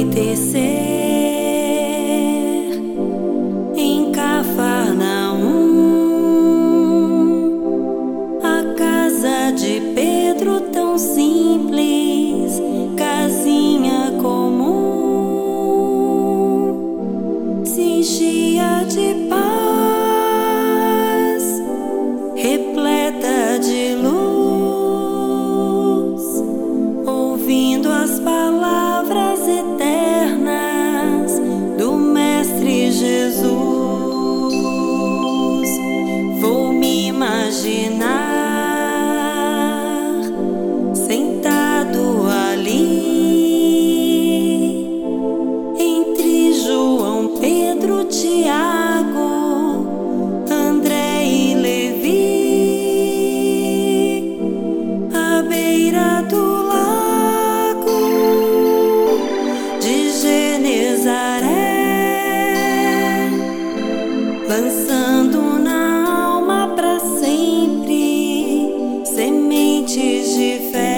anoitecer em Cafarnaum, a casa de Pedro tão simples, casinha comum, se enchia de paz, repleta de luz, ouvindo as palavras. lançando na alma para sempre sementes de fé.